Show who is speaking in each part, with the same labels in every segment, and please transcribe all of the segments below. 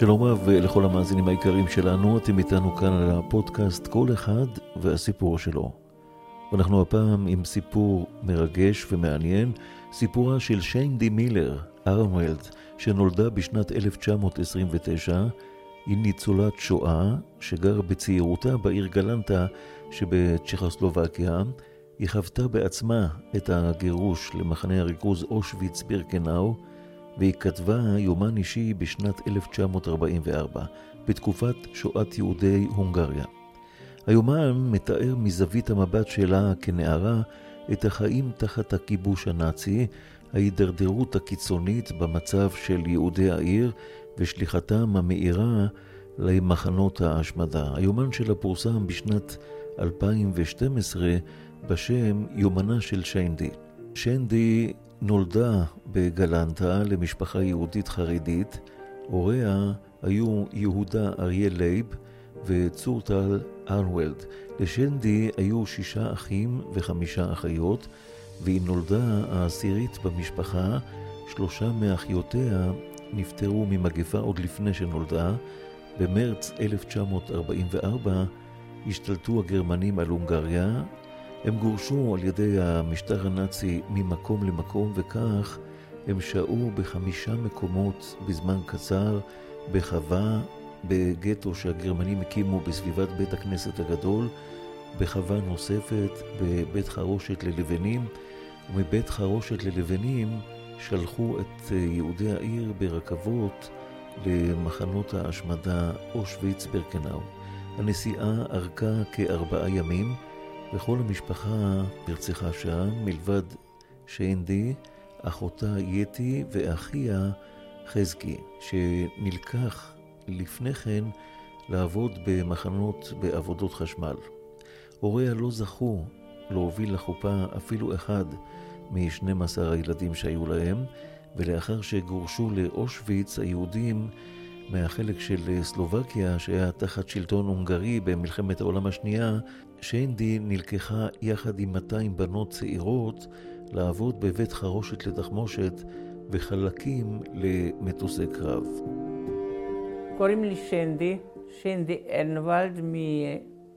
Speaker 1: שלום רב לכל המאזינים היקרים שלנו, אתם איתנו כאן על הפודקאסט כל אחד והסיפור שלו. ואנחנו הפעם עם סיפור מרגש ומעניין, סיפורה של שיין די מילר, ארמוולד, שנולדה בשנת 1929, היא ניצולת שואה שגרה בצעירותה בעיר גלנטה שבצ'כוסלובקיה. היא חוותה בעצמה את הגירוש למחנה הריכוז אושוויץ בירקנאו, והיא כתבה יומן אישי בשנת 1944, בתקופת שואת יהודי הונגריה. היומן מתאר מזווית המבט שלה כנערה את החיים תחת הכיבוש הנאצי, ההידרדרות הקיצונית במצב של יהודי העיר ושליחתם המאירה למחנות ההשמדה. היומן שלה פורסם בשנת 2012 בשם יומנה של שיינדי. שיינדי נולדה בגלנטה למשפחה יהודית חרדית. הוריה היו יהודה אריה לייב וצורטל ארנוולד. לשנדי היו שישה אחים וחמישה אחיות, והיא נולדה העשירית במשפחה. שלושה מאחיותיה נפטרו ממגפה עוד לפני שנולדה. במרץ 1944 השתלטו הגרמנים על הונגריה, הם גורשו על ידי המשטר הנאצי ממקום למקום, וכך הם שהו בחמישה מקומות בזמן קצר, בחווה, בגטו שהגרמנים הקימו בסביבת בית הכנסת הגדול, בחווה נוספת, בבית חרושת ללבנים, ומבית חרושת ללבנים שלחו את יהודי העיר ברכבות למחנות ההשמדה אושוויץ-ברקנאו. הנסיעה ארכה כארבעה ימים, וכל המשפחה נרצחה שם, מלבד שיינדי, אחותה יתי ואחיה חזקי, שנלקח לפני כן לעבוד במחנות בעבודות חשמל. הוריה לא זכו להוביל לחופה אפילו אחד מ-12 הילדים שהיו להם, ולאחר שגורשו לאושוויץ, היהודים מהחלק של סלובקיה, שהיה תחת שלטון הונגרי במלחמת העולם השנייה, שיינדי נלקחה יחד עם 200 בנות צעירות לעבוד בבית חרושת לתחמושת וחלקים למטוסי קרב.
Speaker 2: קוראים לי שנדי, שנדי ארנוולד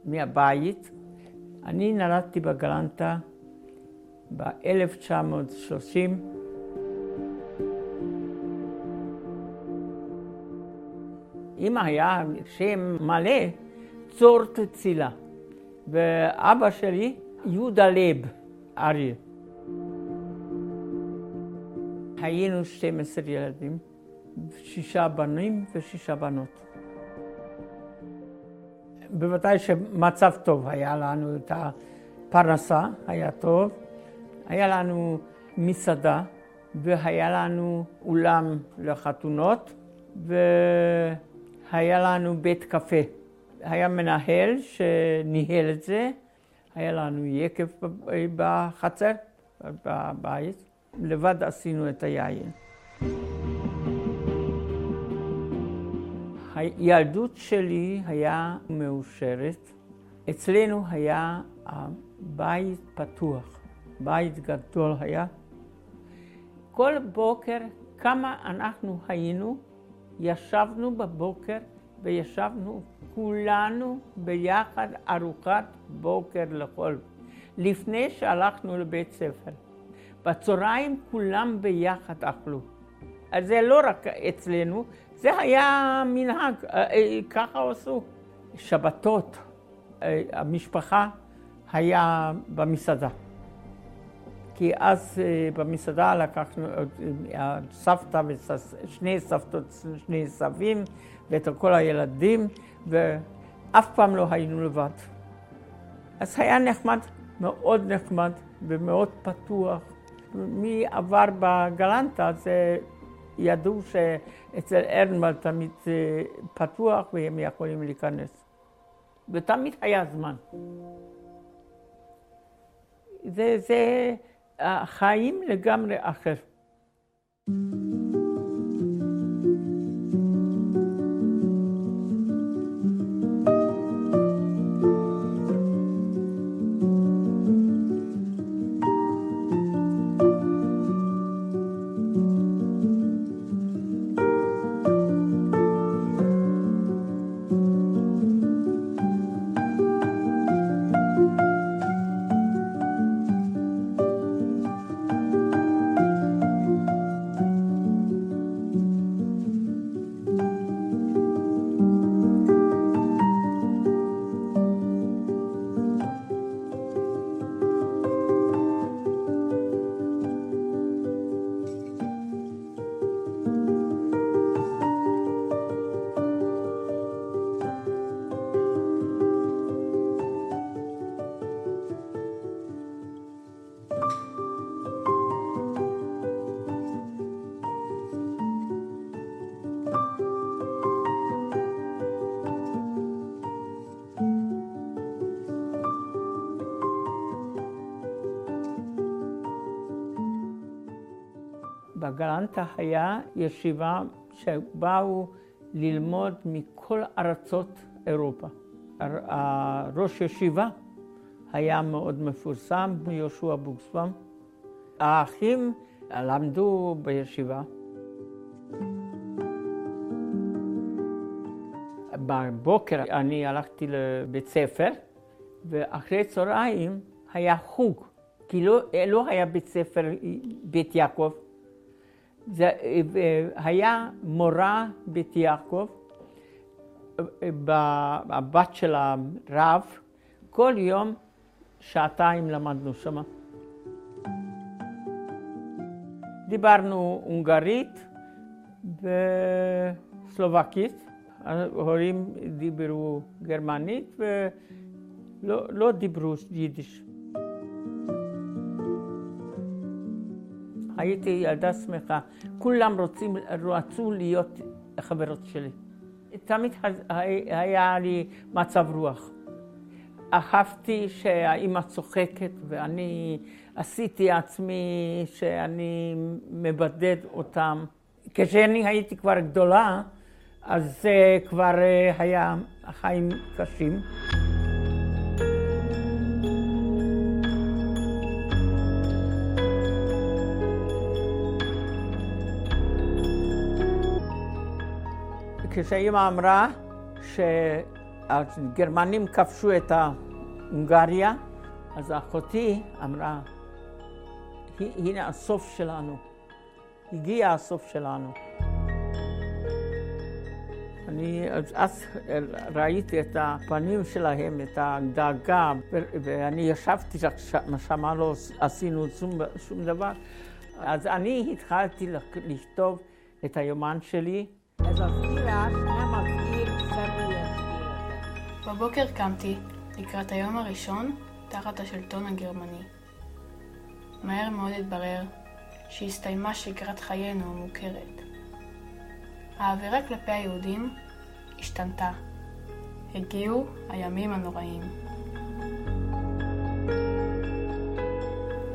Speaker 2: מהבית. אני נולדתי בגלנטה ב-1930. אמא היה שם מלא, צורט צילה. ואבא שלי, יהודה לב, אריה. היינו 12 ילדים, שישה בנים ושישה בנות. בוודאי שמצב טוב היה לנו את הפרנסה, היה טוב. היה לנו מסעדה והיה לנו אולם לחתונות והיה לנו בית קפה. היה מנהל שניהל את זה, היה לנו יקב בחצר, בבית, לבד עשינו את היין. הילדות שלי היה מאושרת. אצלנו היה הבית פתוח, בית גדול היה. כל בוקר, כמה אנחנו היינו, ישבנו בבוקר וישבנו כולנו ביחד ארוחת בוקר לכל, לפני שהלכנו לבית ספר. בצהריים כולם ביחד אכלו. אז זה לא רק אצלנו, זה היה מנהג, אה, אה, ככה עשו. שבתות, אה, המשפחה היה במסעדה. כי אז במסעדה לקחנו סבתא ושני סבתות, שני סבים ואת כל הילדים, ואף פעם לא היינו לבד. אז היה נחמד, מאוד נחמד ומאוד פתוח. מי עבר בגלנטה, זה ידעו שאצל ארנמל תמיד זה פתוח והם יכולים להיכנס. ותמיד היה זמן. זה, זה החיים לגמרי אחר. בגלנטה היה ישיבה שבאו ללמוד מכל ארצות אירופה. הראש ישיבה היה מאוד מפורסם, יהושע בוקסבאום. האחים למדו בישיבה. בבוקר אני הלכתי לבית ספר, ואחרי צהריים היה חוג, כי לא, לא היה בית ספר בית יעקב. זה היה מורה בית יעקב, הבת של הרב, כל יום שעתיים למדנו שם. דיברנו הונגרית וסלובקית. ההורים דיברו גרמנית ולא לא דיברו יידיש. הייתי ילדה שמחה, כולם רוצים, רצו להיות חברות שלי. תמיד היה לי מצב רוח. אהבתי שהאימא צוחקת ואני עשיתי עצמי שאני מבדד אותם. כשאני הייתי כבר גדולה, אז זה כבר היה חיים קשים. כשאימא אמרה שהגרמנים כבשו את הונגריה, אז אחותי אמרה, הנה הסוף שלנו, הגיע הסוף שלנו. אני אז ראיתי את הפנים שלהם, את הדאגה, ואני ישבתי שם, לא עשינו שום, שום דבר. אז אני התחלתי לכתוב את היומן שלי.
Speaker 3: בבוקר קמתי לקראת היום הראשון תחת השלטון הגרמני. מהר מאוד התברר שהסתיימה שגרת חיינו המוכרת. האווירה כלפי היהודים השתנתה. הגיעו הימים הנוראים.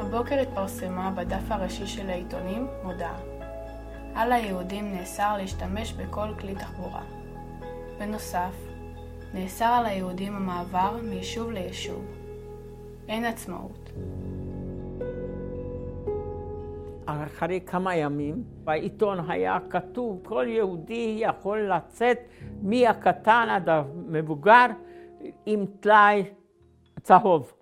Speaker 3: הבוקר התפרסמה בדף הראשי של העיתונים מודעה. על היהודים נאסר להשתמש בכל כלי תחבורה. בנוסף, נאסר על היהודים המעבר מיישוב ליישוב. אין עצמאות.
Speaker 2: אחרי כמה ימים בעיתון היה כתוב, כל יהודי יכול לצאת מהקטן עד המבוגר עם טלאי צהוב.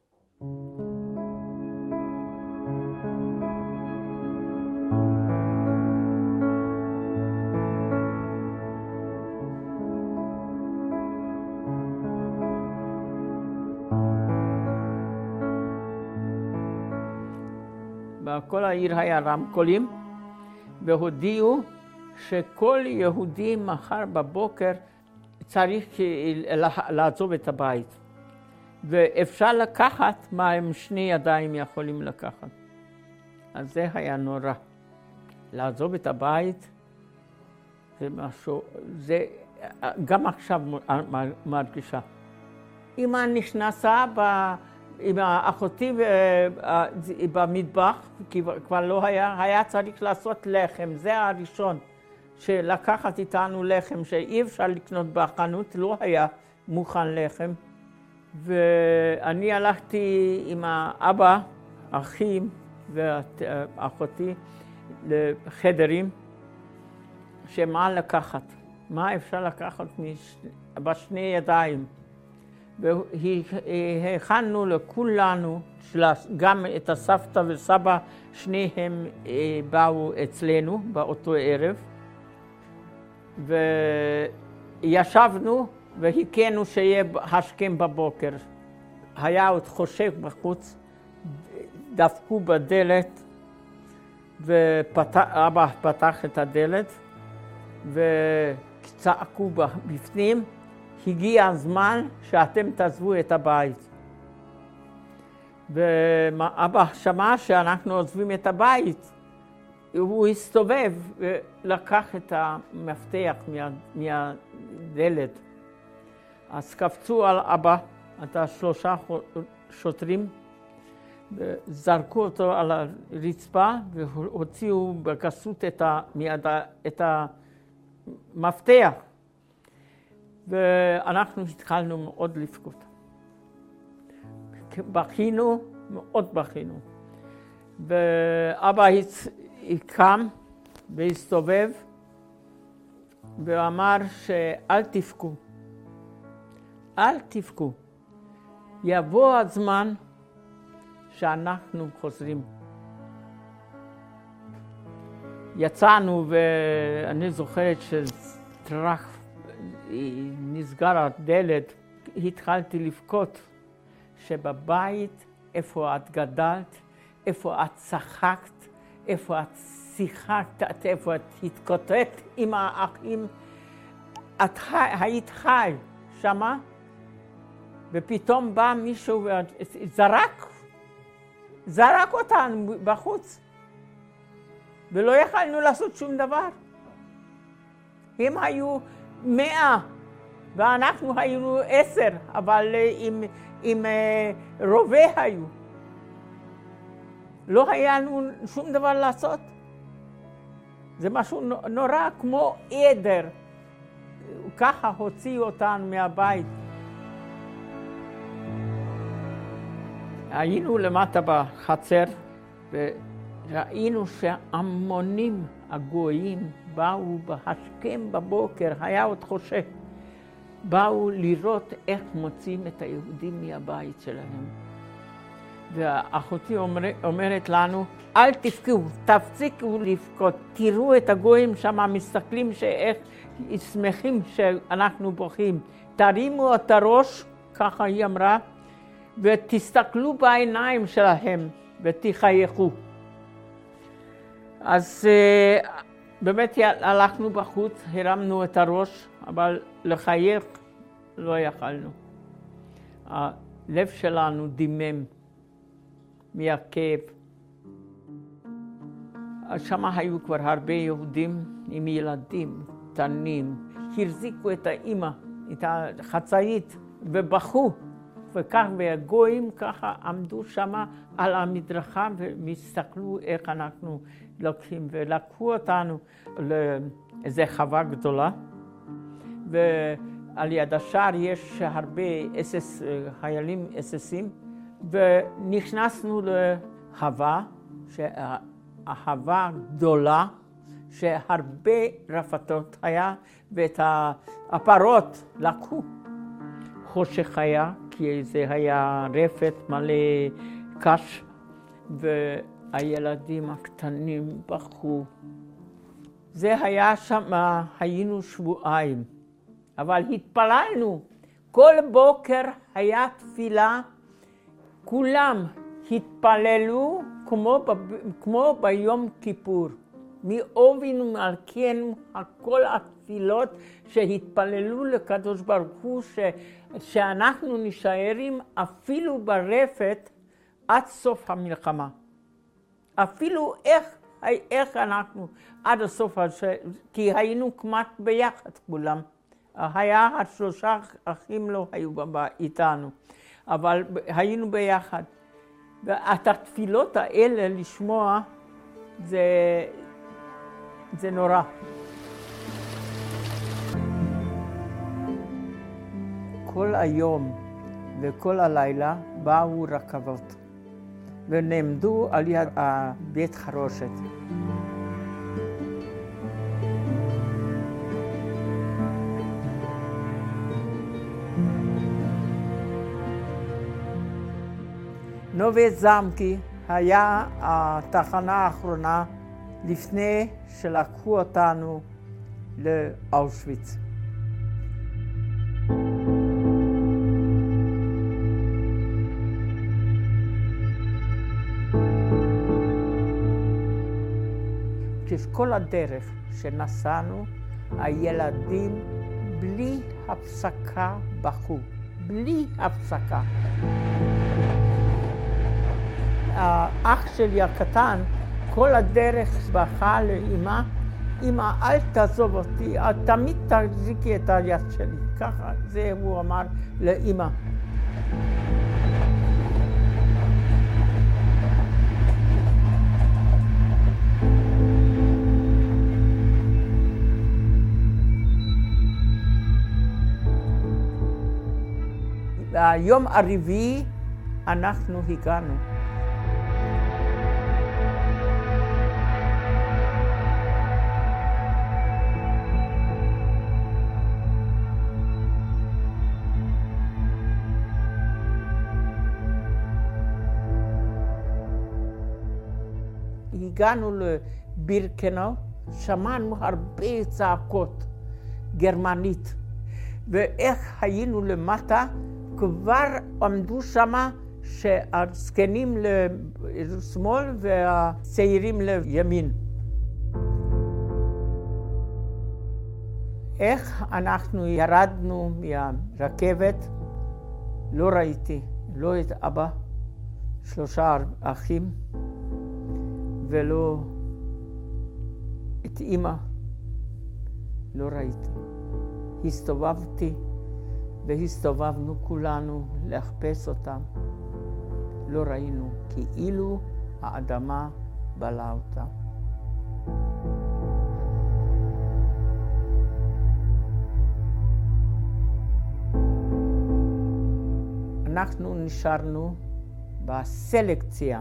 Speaker 2: בכל העיר היה רמקולים, והודיעו שכל יהודי מחר בבוקר צריך לעזוב את הבית. ואפשר לקחת מה הם שני ידיים יכולים לקחת. אז זה היה נורא. לעזוב את הבית זה משהו, זה גם עכשיו מרגישה. אמא נכנסה ב... עם אחותי אה, במטבח, כי כבר לא היה, היה צריך לעשות לחם, זה הראשון, שלקחת איתנו לחם שאי אפשר לקנות בחנות, לא היה מוכן לחם. ואני הלכתי עם האבא, אחים ואחותי לחדרים, שמה לקחת, מה אפשר לקחת בשני ידיים. והכנו לכולנו, גם את הסבתא וסבא, שניהם אה, באו אצלנו באותו ערב, וישבנו והכינו שיהיה השכם בבוקר. היה עוד חושך בחוץ, דפקו בדלת, ואבא פתח את הדלת, וצעקו בפנים, הגיע הזמן שאתם תעזבו את הבית. ואבא שמע שאנחנו עוזבים את הבית. הוא הסתובב ולקח את המפתח מה, מהדלת. אז קפצו על אבא, את השלושה שוטרים, זרקו אותו על הרצפה והוציאו בגסות את, מיד, את המפתח. ואנחנו התחלנו מאוד לבכות. בכינו, מאוד בכינו. ואבא קם והסתובב ואמר שאל תבכו, אל תבכו. יבוא הזמן שאנחנו חוזרים. יצאנו ואני זוכרת שטרח, נסגר הדלת, התחלתי לבכות שבבית, איפה את גדלת, איפה את צחקת, איפה את שיחקת, איפה את התקוטט עם האחים, את חי, היית חי שמה, ופתאום בא מישהו וזרק, זרק אותנו בחוץ, ולא יכלנו לעשות שום דבר. הם היו מאה, ואנחנו היינו עשר, אבל עם, עם אה, רובה היו. לא היה לנו שום דבר לעשות. זה משהו נורא כמו עדר. ככה הוציאו אותנו מהבית. היינו למטה בחצר וראינו שהמונים הגויים באו בהשכם בבוקר, היה עוד חושך, באו לראות איך מוצאים את היהודים מהבית שלהם. ואחותי אומר, אומרת לנו, אל תבכו, תפסיקו לבכות, תראו את הגויים שם מסתכלים שאיך שמחים שאנחנו בוכים. תרימו את הראש, ככה היא אמרה, ותסתכלו בעיניים שלהם ותחייכו. אז uh, באמת הלכנו בחוץ, הרמנו את הראש, אבל לחייך לא יכלנו. הלב שלנו דימם. מהכאב. שם היו כבר הרבה יהודים עם ילדים קטנים, החזיקו את האימא, את החצאית, ובכו. וכך, והגויים ככה עמדו שם על המדרכה והסתכלו איך אנחנו לוקחים, ולקחו אותנו לאיזו חווה גדולה, ועל יד השער יש הרבה אסס, חיילים אססים, ונכנסנו להווה, שהאהבה גדולה, שהרבה רפתות היה, ואת הפרות לקחו. חושך היה, זה היה רפת מלא קש, והילדים הקטנים בכו. זה היה שם, היינו שבועיים, אבל התפללנו. כל בוקר היה תפילה כולם התפללו כמו, כמו ביום כיפור. מאובין ומלכנו, כל התפילות שהתפללו לקדוש ברוך הוא, שאנחנו נשארים אפילו ברפת עד סוף המלחמה. אפילו איך, איך אנחנו עד הסוף, כי היינו כמעט ביחד כולם. היה השלושה אחים לא היו איתנו. אבל היינו ביחד. ואת התפילות האלה לשמוע, זה, זה נורא. כל היום וכל הלילה באו רכבות ונעמדו על יד בית חרושת. נובי זמקי היה התחנה האחרונה לפני שלקחו אותנו לאושוויץ. כל הדרך שנסענו, הילדים בלי הפסקה בכו, בלי הפסקה. האח שלי הקטן, כל הדרך בכה לאמא, אמא, אל תעזוב אותי, תמיד תחזיקי את היד שלי. ככה, זה הוא אמר לאמא. והיום הרביעי אנחנו הגענו. הגענו לבירקנאו, שמענו הרבה צעקות גרמנית. ואיך היינו למטה, כבר עמדו שמה שהזקנים לשמאל והצעירים לימין. איך אנחנו ירדנו מהרכבת, לא ראיתי, לא את אבא, שלושה אחים. ולא את אימא לא ראיתי. הסתובבתי והסתובבנו כולנו לחפש אותם. לא ראינו, כאילו האדמה בלעה אותם. אנחנו נשארנו בסלקציה.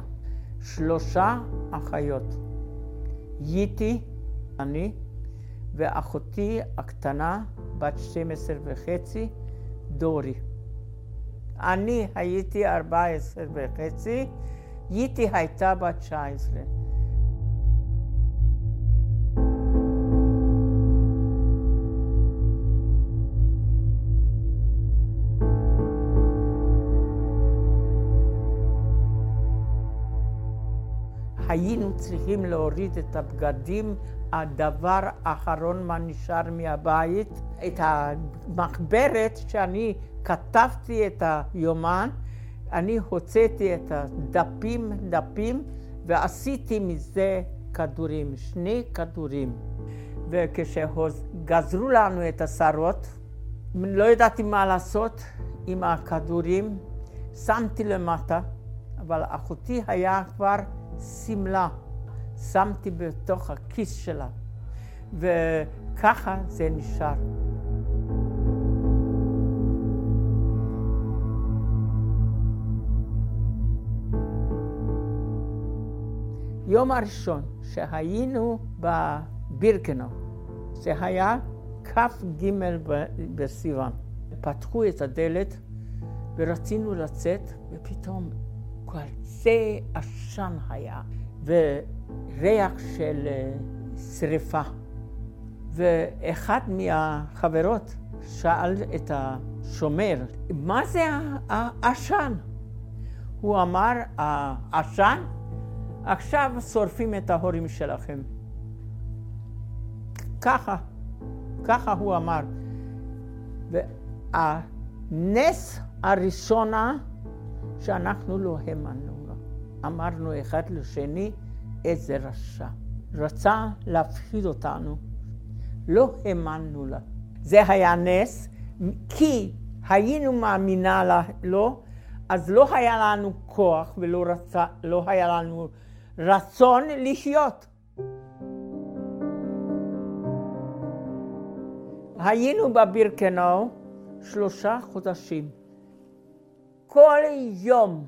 Speaker 2: שלושה אחיות. ייתי, אני, ואחותי הקטנה, בת 12 וחצי, דורי. אני הייתי 14 וחצי, ייתי הייתה בת 19. היינו צריכים להוריד את הבגדים, הדבר האחרון מה נשאר מהבית, את המחברת שאני כתבתי את היומן, אני הוצאתי את הדפים, דפים, ועשיתי מזה כדורים, שני כדורים. וכשגזרו לנו את השערות, לא ידעתי מה לעשות עם הכדורים, שמתי למטה, אבל אחותי היה כבר שמלה, שמתי בתוך הכיס שלה, וככה זה נשאר. יום הראשון שהיינו בבירקנו, זה היה כ"ג בסיוון. פתחו את הדלת ורצינו לצאת, ופתאום כזה עשן היה, וריח של אה, שריפה. ואחד מהחברות שאל את השומר, מה זה העשן? הוא אמר, העשן? עכשיו שורפים את ההורים שלכם. ככה, ככה הוא אמר. והנס הראשונה שאנחנו לא האמנו לו. אמרנו אחד לשני, איזה רשע. רצה להפחיד אותנו. לא האמנו לה. זה היה נס, כי היינו מאמינה לו, אז לא היה לנו כוח ולא רצה, לא היה לנו רצון לחיות. היינו בבירקנאו שלושה חודשים. כל יום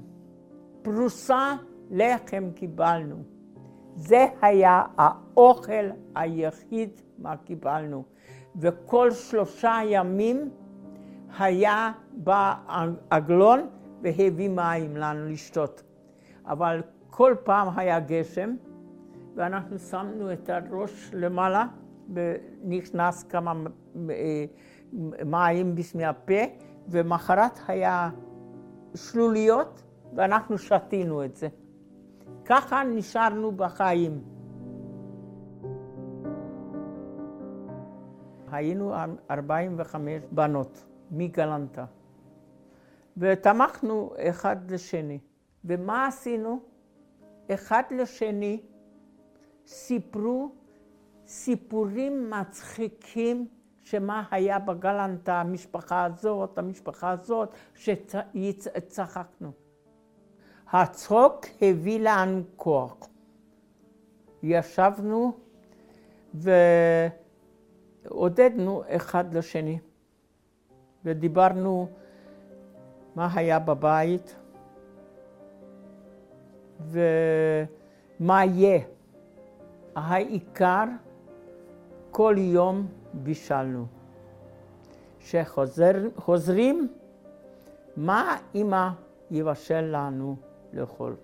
Speaker 2: פרוסה לחם קיבלנו. זה היה האוכל היחיד מה קיבלנו. וכל שלושה ימים היה בא עגלון והביא מים לנו לשתות. אבל כל פעם היה גשם, ואנחנו שמנו את הראש למעלה, ונכנס כמה אה, מים בפני הפה, ומחרת היה שלוליות, ואנחנו שתינו את זה. ככה נשארנו בחיים. היינו 45 בנות מגלנטה, ותמכנו אחד לשני. ומה עשינו? אחד לשני סיפרו סיפורים מצחיקים שמה היה בגלנטה, המשפחה הזאת, המשפחה הזאת, שצחקנו. הצחוק הביא לנו כוח. ישבנו ועודדנו אחד לשני, ודיברנו מה היה בבית ומה יהיה. העיקר, כל יום בישלנו. כשחוזרים, מה אמא יבשל לנו לאכול.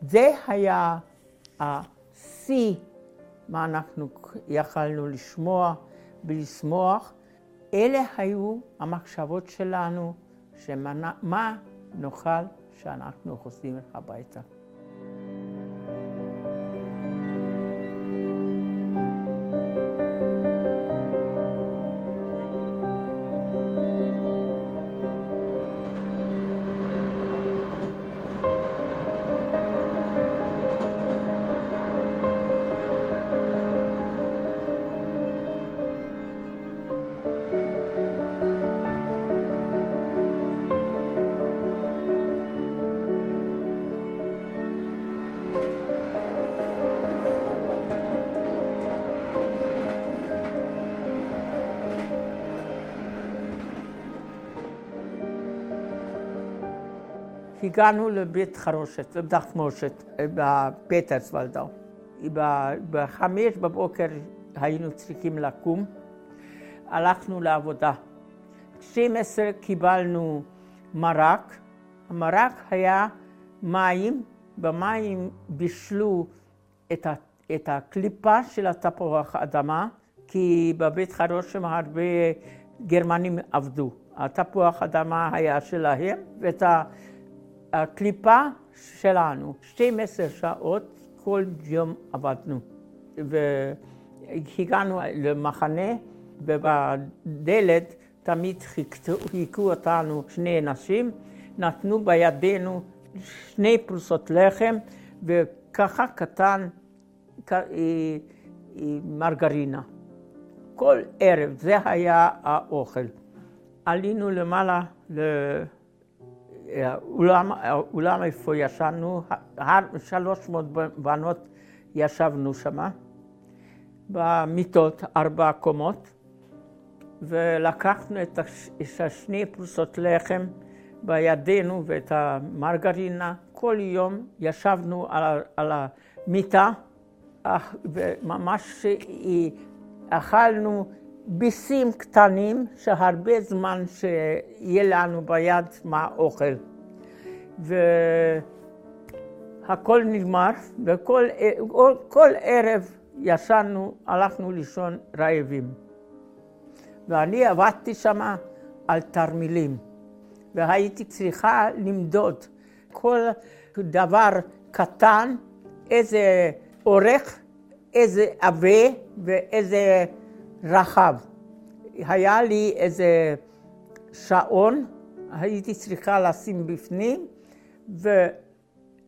Speaker 2: זה היה השיא מה אנחנו יכלנו לשמוע ולשמוח. אלה היו המחשבות שלנו, שמה נאכל שאנחנו חוזרים הביתה. הגענו לבית חרושת, בתחמושת, בפטרסוולדאו. בחמש בבוקר היינו צריכים לקום, הלכנו לעבודה. עשרה קיבלנו מרק, המרק היה מים, במים בישלו את, את הקליפה של התפוח אדמה, כי בבית חרושם הרבה גרמנים עבדו. התפוח אדמה היה שלהם, ואת ה... הקליפה שלנו, 12 שעות כל יום עבדנו. והגענו למחנה, ובדלת תמיד חיכו אותנו שני אנשים, נתנו בידינו שני פרוסות לחם, וככה קטן מרגרינה. כל ערב זה היה האוכל. עלינו למעלה האולם, האולם איפה ישנו, שלוש מאות בנות ישבנו שם, במיטות, ארבע קומות, ולקחנו את השני פרוסות לחם בידינו ואת המרגרינה. כל יום ישבנו על, על המיטה, וממש אכלנו ביסים קטנים שהרבה זמן שיהיה לנו ביד מה אוכל. והכל נגמר, וכל כל ערב ישנו, הלכנו לישון רעבים. ואני עבדתי שם על תרמילים, והייתי צריכה למדוד כל דבר קטן, איזה אורך, איזה עבה ואיזה... רחב. היה לי איזה שעון, הייתי צריכה לשים בפנים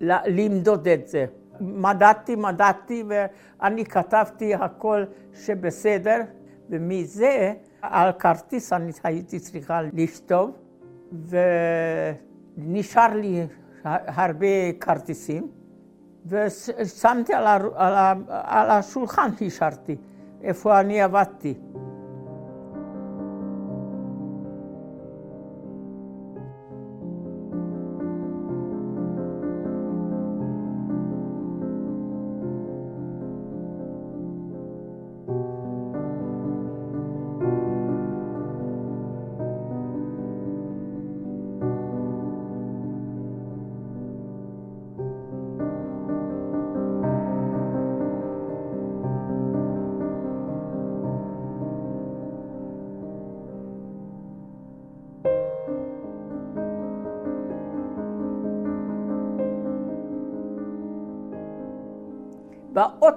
Speaker 2: ולמדוד את זה. מדדתי, מדדתי, ואני כתבתי הכל שבסדר, ומזה על כרטיס אני הייתי צריכה לכתוב, ונשאר לי הרבה כרטיסים, ושמתי על, על השולחן, השארתי. איפה אני עבדתי.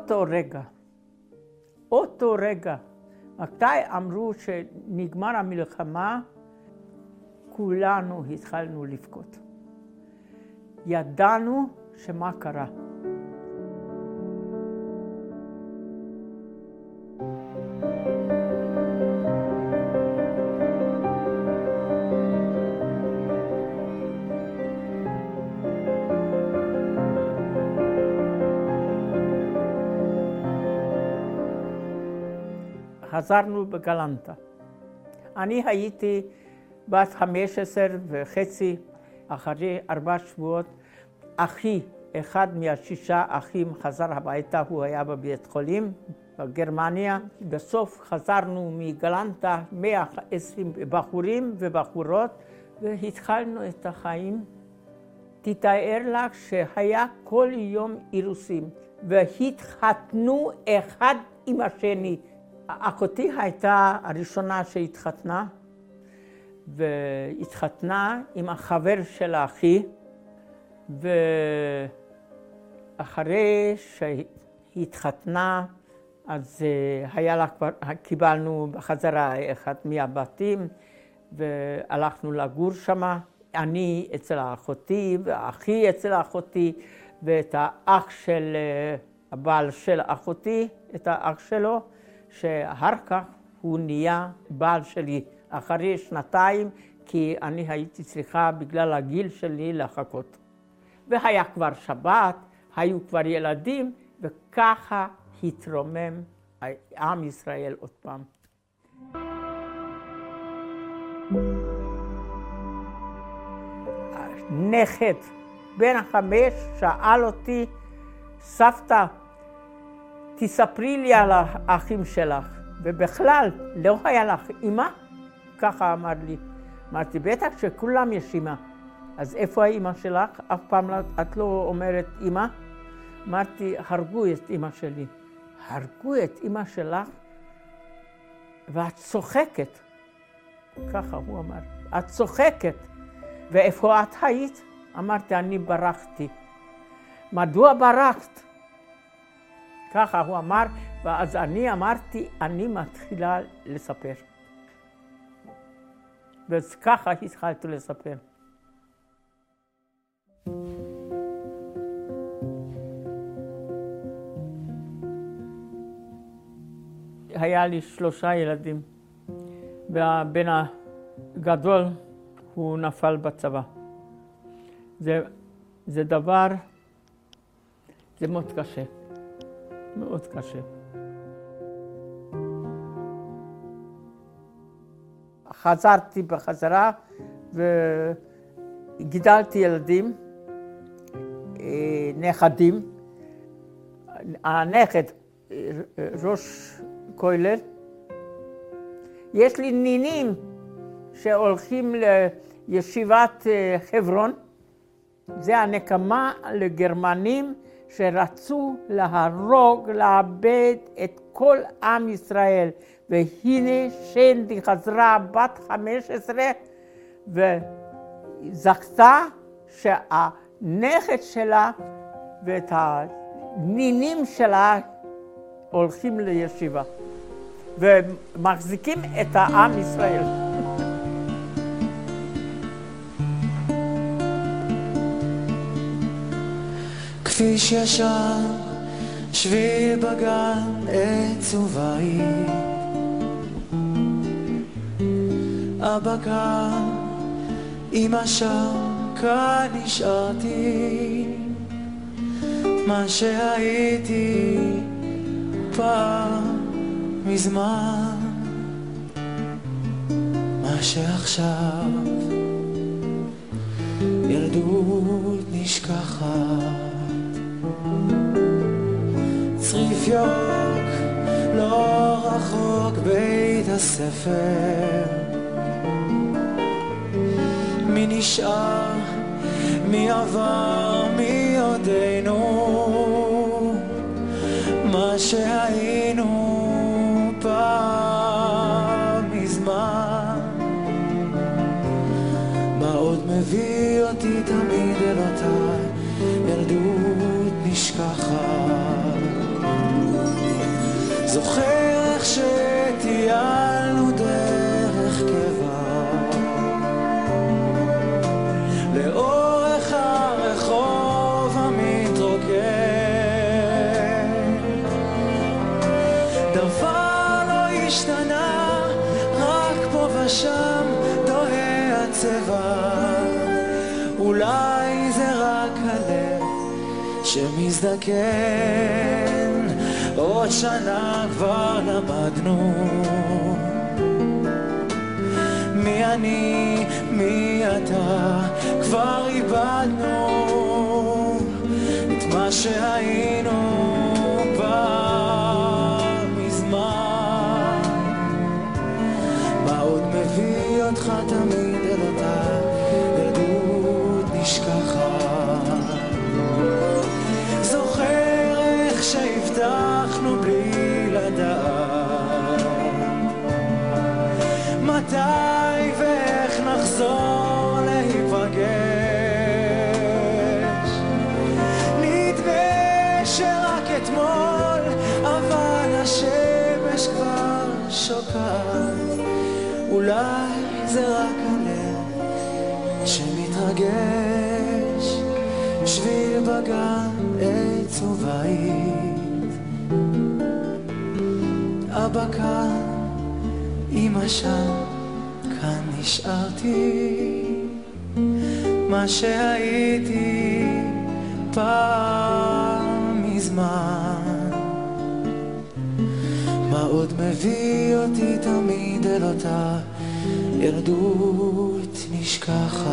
Speaker 2: באותו רגע, אותו רגע, מתי אמרו שנגמר המלחמה, כולנו התחלנו לבכות. ידענו שמה קרה. חזרנו בגלנטה. אני הייתי בת חמש עשר וחצי, אחרי ארבעה שבועות, אחי, אחד מהשישה אחים חזר הביתה, הוא היה בבית חולים בגרמניה. בסוף חזרנו מגלנטה 120 בחורים ובחורות והתחלנו את החיים. תתאר לך שהיה כל יום אירוסים והתחתנו אחד עם השני. אחותי הייתה הראשונה שהתחתנה והתחתנה עם החבר של אחי ואחרי שהתחתנה אז אה, היה לה כבר, קיבלנו בחזרה אחד מהבתים והלכנו לגור שמה. אני אצל אחותי ואחי אצל אחותי ואת האח של אה, הבעל של אחותי, את האח שלו, שאחר כך הוא נהיה בעל שלי אחרי שנתיים, כי אני הייתי צריכה בגלל הגיל שלי לחכות. והיה כבר שבת, היו כבר ילדים, וככה התרומם עם ישראל עוד פעם. נכד בן החמש שאל אותי, סבתא, תספרי לי על האחים שלך. ובכלל, לא היה לך אימא? ככה אמר לי. אמרתי, בטח שכולם יש אימא. אז איפה האימא שלך? אף פעם לא, את לא אומרת אימא? אמרתי, הרגו את אימא שלי. הרגו את אימא שלך ואת צוחקת. ככה הוא אמר. את צוחקת. ואיפה את היית? אמרתי, אני ברחתי. מדוע ברחת? ככה הוא אמר, ואז אני אמרתי, אני מתחילה לספר. וככה התחלתי לספר. היה לי שלושה ילדים, והבן הגדול הוא נפל בצבא. זה, זה דבר, זה מאוד קשה, מאוד קשה. חזרתי בחזרה וגידלתי ילדים, אה, נכדים. הנכד, ראש כולל. יש לי נינים שהולכים לישיבת אה, חברון. זה הנקמה לגרמנים שרצו להרוג, לאבד את כל עם ישראל. והנה שנדי חזרה בת חמש עשרה וזכתה שהנכד שלה ואת הנינים שלה הולכים לישיבה ומחזיקים את העם ישראל.
Speaker 4: כביש ישן, שביל בגן, עץ ובית אבא כאן, אמא שם, כאן נשארתי. מה שהייתי פעם מזמן, מה שעכשיו ילדות נשכחת. צריף ירוק, לא רחוק בית הספר. מי נשאר, מי עבר, מי עודנו, מה שהיינו פעם מזמן. מה עוד מביא זוכר איך שטיילנו דרך קבע לאורך הרחוב המתרוקן. דבר לא השתנה, רק פה ושם תוהה הצבע. אולי זה רק הלב שמזדקן, עוד שנה כבר למדנו. מי אני, מי אתה, כבר איבדנו את מה שהיינו פעם מזמן. מה עוד מביא אותך תמיד אולי זה רק הלב שמתרגש שביל בגן עץ ובית. אבא כאן, אמא שם, כאן נשארתי. מה שהייתי פעם מזמן מה עוד מביא אותי תמיד אל אותה ילדות נשכחת